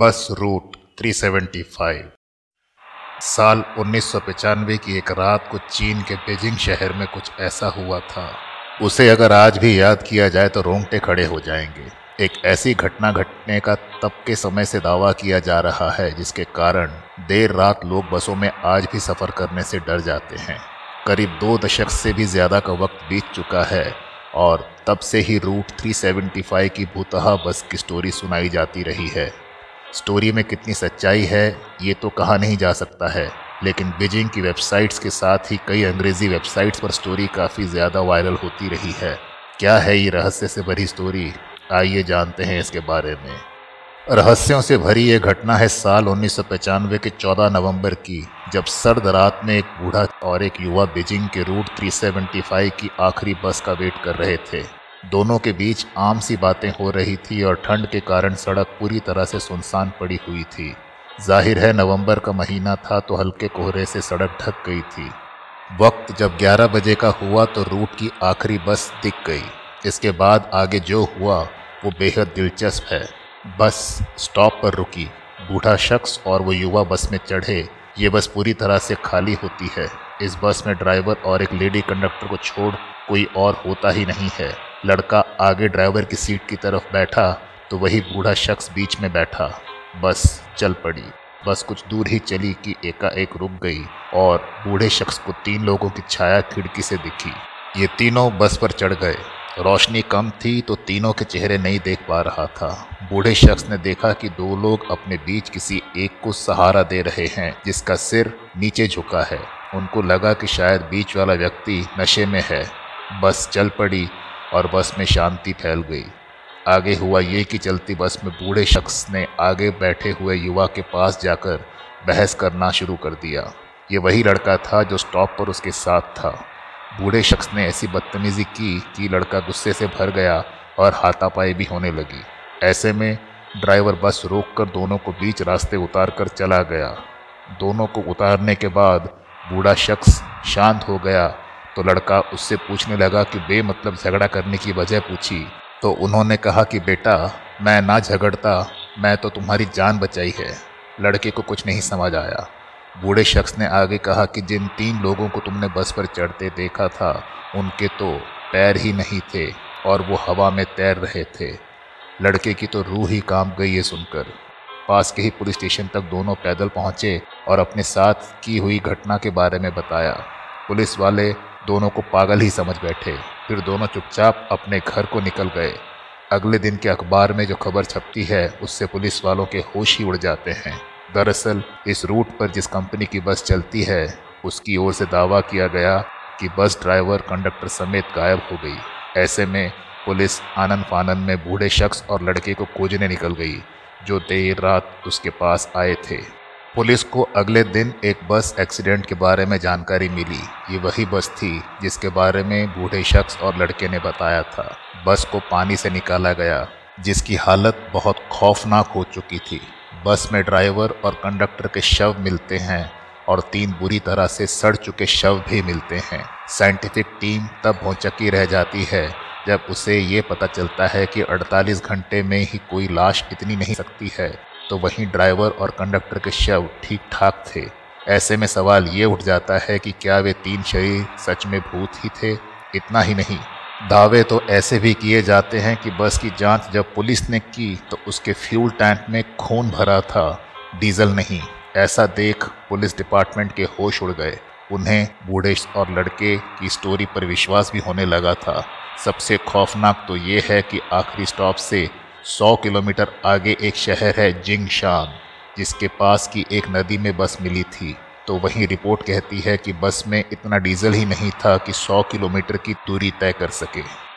Bus route 375 साल उन्नीस की एक रात को चीन के बीजिंग शहर में कुछ ऐसा हुआ था। उसे अगर आज भी याद किया जाए तो रोंगटे खड़े हो जाएँगे। एक ऐसी घटना घटने का तब के समय से दावा किया जा रहा है, जिसके कारण देर रात लोग बसों में आज भी सफ़र करने से डर जाते हैं। करीब दो दशक से भी ज़्यादा का वक्त बीत चुका है और तब से ही रूट 375 की भूतहा बस की स्टोरी सुनाई जाती रही है। स्टोरी में कितनी सच्चाई है, ये तो कहा नहीं जा सकता है, लेकिन बीजिंग की वेबसाइट्स के साथ ही कई अंग्रेज़ी वेबसाइट्स पर स्टोरी काफ़ी ज़्यादा वायरल होती रही है। क्या है ये रहस्य से भरी स्टोरी? आइए जानते हैं इसके बारे में। रहस्यों से भरी ये घटना है साल उन्नीस के 14 नवंबर की, जब सर्द रात में एक बूढ़ा और एक युवा बीजिंग के रूट 375 की आखिरी बस का वेट कर रहे थे। दोनों के बीच आम सी बातें हो रही थी और ठंड के कारण सड़क पूरी तरह से सुनसान पड़ी हुई थी। ज़ाहिर है नवंबर का महीना था तो हल्के कोहरे से सड़क ढक गई थी। वक्त जब 11 बजे का हुआ तो रूट की आखिरी बस दिख गई। इसके बाद आगे जो हुआ, वो बेहद दिलचस्प है। बस स्टॉप पर रुकी। बूढ़ा शख्स और वो युवा बस में चढ़े। ये बस पूरी तरह से खाली होती है। इस बस में ड्राइवर और एक लेडी कंडक्टर को छोड़ कोई और होता ही नहीं है। लड़का आगे ड्राइवर की सीट की तरफ़ बैठा तो वही बूढ़ा शख्स बीच में बैठा। बस चल पड़ी। बस कुछ दूर ही चली कि एकाएक रुक गई और बूढ़े शख्स को तीन लोगों की छाया खिड़की से दिखी। ये तीनों बस पर चढ़ गए। रोशनी कम थी तो तीनों के चेहरे नहीं देख पा रहा था। बूढ़े शख्स ने देखा कि दो लोग अपने बीच किसी एक को सहारा दे रहे हैं, जिसका सिर नीचे झुका है। उनको लगा कि शायद बीच वाला व्यक्ति नशे में है। बस चल पड़ी और बस में शांति फैल गई। आगे हुआ ये कि चलती बस में बूढ़े शख्स ने आगे बैठे हुए युवा के पास जाकर बहस करना शुरू कर दिया। ये वही लड़का था जो स्टॉप पर उसके साथ था। बूढ़े शख्स ने ऐसी बदतमीज़ी की कि लड़का गुस्से से भर गया और हाथापाई भी होने लगी। ऐसे में ड्राइवर बस रोक कर दोनों को बीच रास्ते उतार कर चला गया। दोनों को उतारने के बाद बूढ़ा शख्स शांत हो गया तो लड़का उससे पूछने लगा कि बेमतलब झगड़ा करने की वजह पूछी। तो उन्होंने कहा कि बेटा, मैं ना झगड़ता, मैं तो तुम्हारी जान बचाई है। लड़के को कुछ नहीं समझ आया। बूढ़े शख्स ने आगे कहा कि जिन तीन लोगों को तुमने बस पर चढ़ते देखा था, उनके तो पैर ही नहीं थे और वो हवा में तैर रहे थे। लड़के की तो रूह ही काम गई है सुनकर। पास के ही पुलिस स्टेशन तक दोनों पैदल पहुँचे और अपने साथ की हुई घटना के बारे में बताया। पुलिस वाले दोनों को पागल ही समझ बैठे। फिर दोनों चुपचाप अपने घर को निकल गए। अगले दिन के अखबार में जो खबर छपती है, उससे पुलिस वालों के होश ही उड़ जाते हैं। दरअसल, इस रूट पर जिस कंपनी की बस चलती है, उसकी ओर से दावा किया गया कि बस ड्राइवर कंडक्टर समेत गायब हो गई। ऐसे में, पुलिस आनंद फानंद में बूढ़े शख्स और लड़के को खोजने निकल गई, जो देर रात उसके पास आए थे। पुलिस को अगले दिन एक बस एक्सीडेंट के बारे में जानकारी मिली। ये वही बस थी, जिसके बारे में बूढ़े शख्स और लड़के ने बताया था। बस को पानी से निकाला गया, जिसकी हालत बहुत खौफनाक हो चुकी थी। बस में ड्राइवर और कंडक्टर के शव मिलते हैं और तीन बुरी तरह से सड़ चुके शव भी मिलते हैं। साइंटिफिक टीम तब भौचकी रह जाती है, जब उसे ये पता चलता है कि 48 घंटे में ही कोई लाश इतनी नहीं सकती है। तो वहीं ड्राइवर और कंडक्टर के शव ठीक ठाक थे। ऐसे में सवाल ये उठ जाता है कि क्या वे तीन शरीर सच में भूत ही थे? इतना ही नहीं। दावे तो ऐसे भी किए जाते हैं कि बस की जाँच जब पुलिस ने की तो उसके फ्यूल टैंक में खून भरा था। डीजल नहीं। ऐसा देख पुलिस डिपार्टमेंट के होश उड़ गए। उन्हें बूढ़े और लड़के की स्टोरी पर विश्वास भी होने लगा था। सबसे खौफनाक तो ये है कि आखिरी स्टॉप से 100 किलोमीटर आगे एक शहर है जिंगशान, जिसके पास की एक नदी में बस मिली थी। तो वहीं रिपोर्ट कहती है कि बस में इतना डीजल ही नहीं था कि सौ किलोमीटर की दूरी तय कर सके।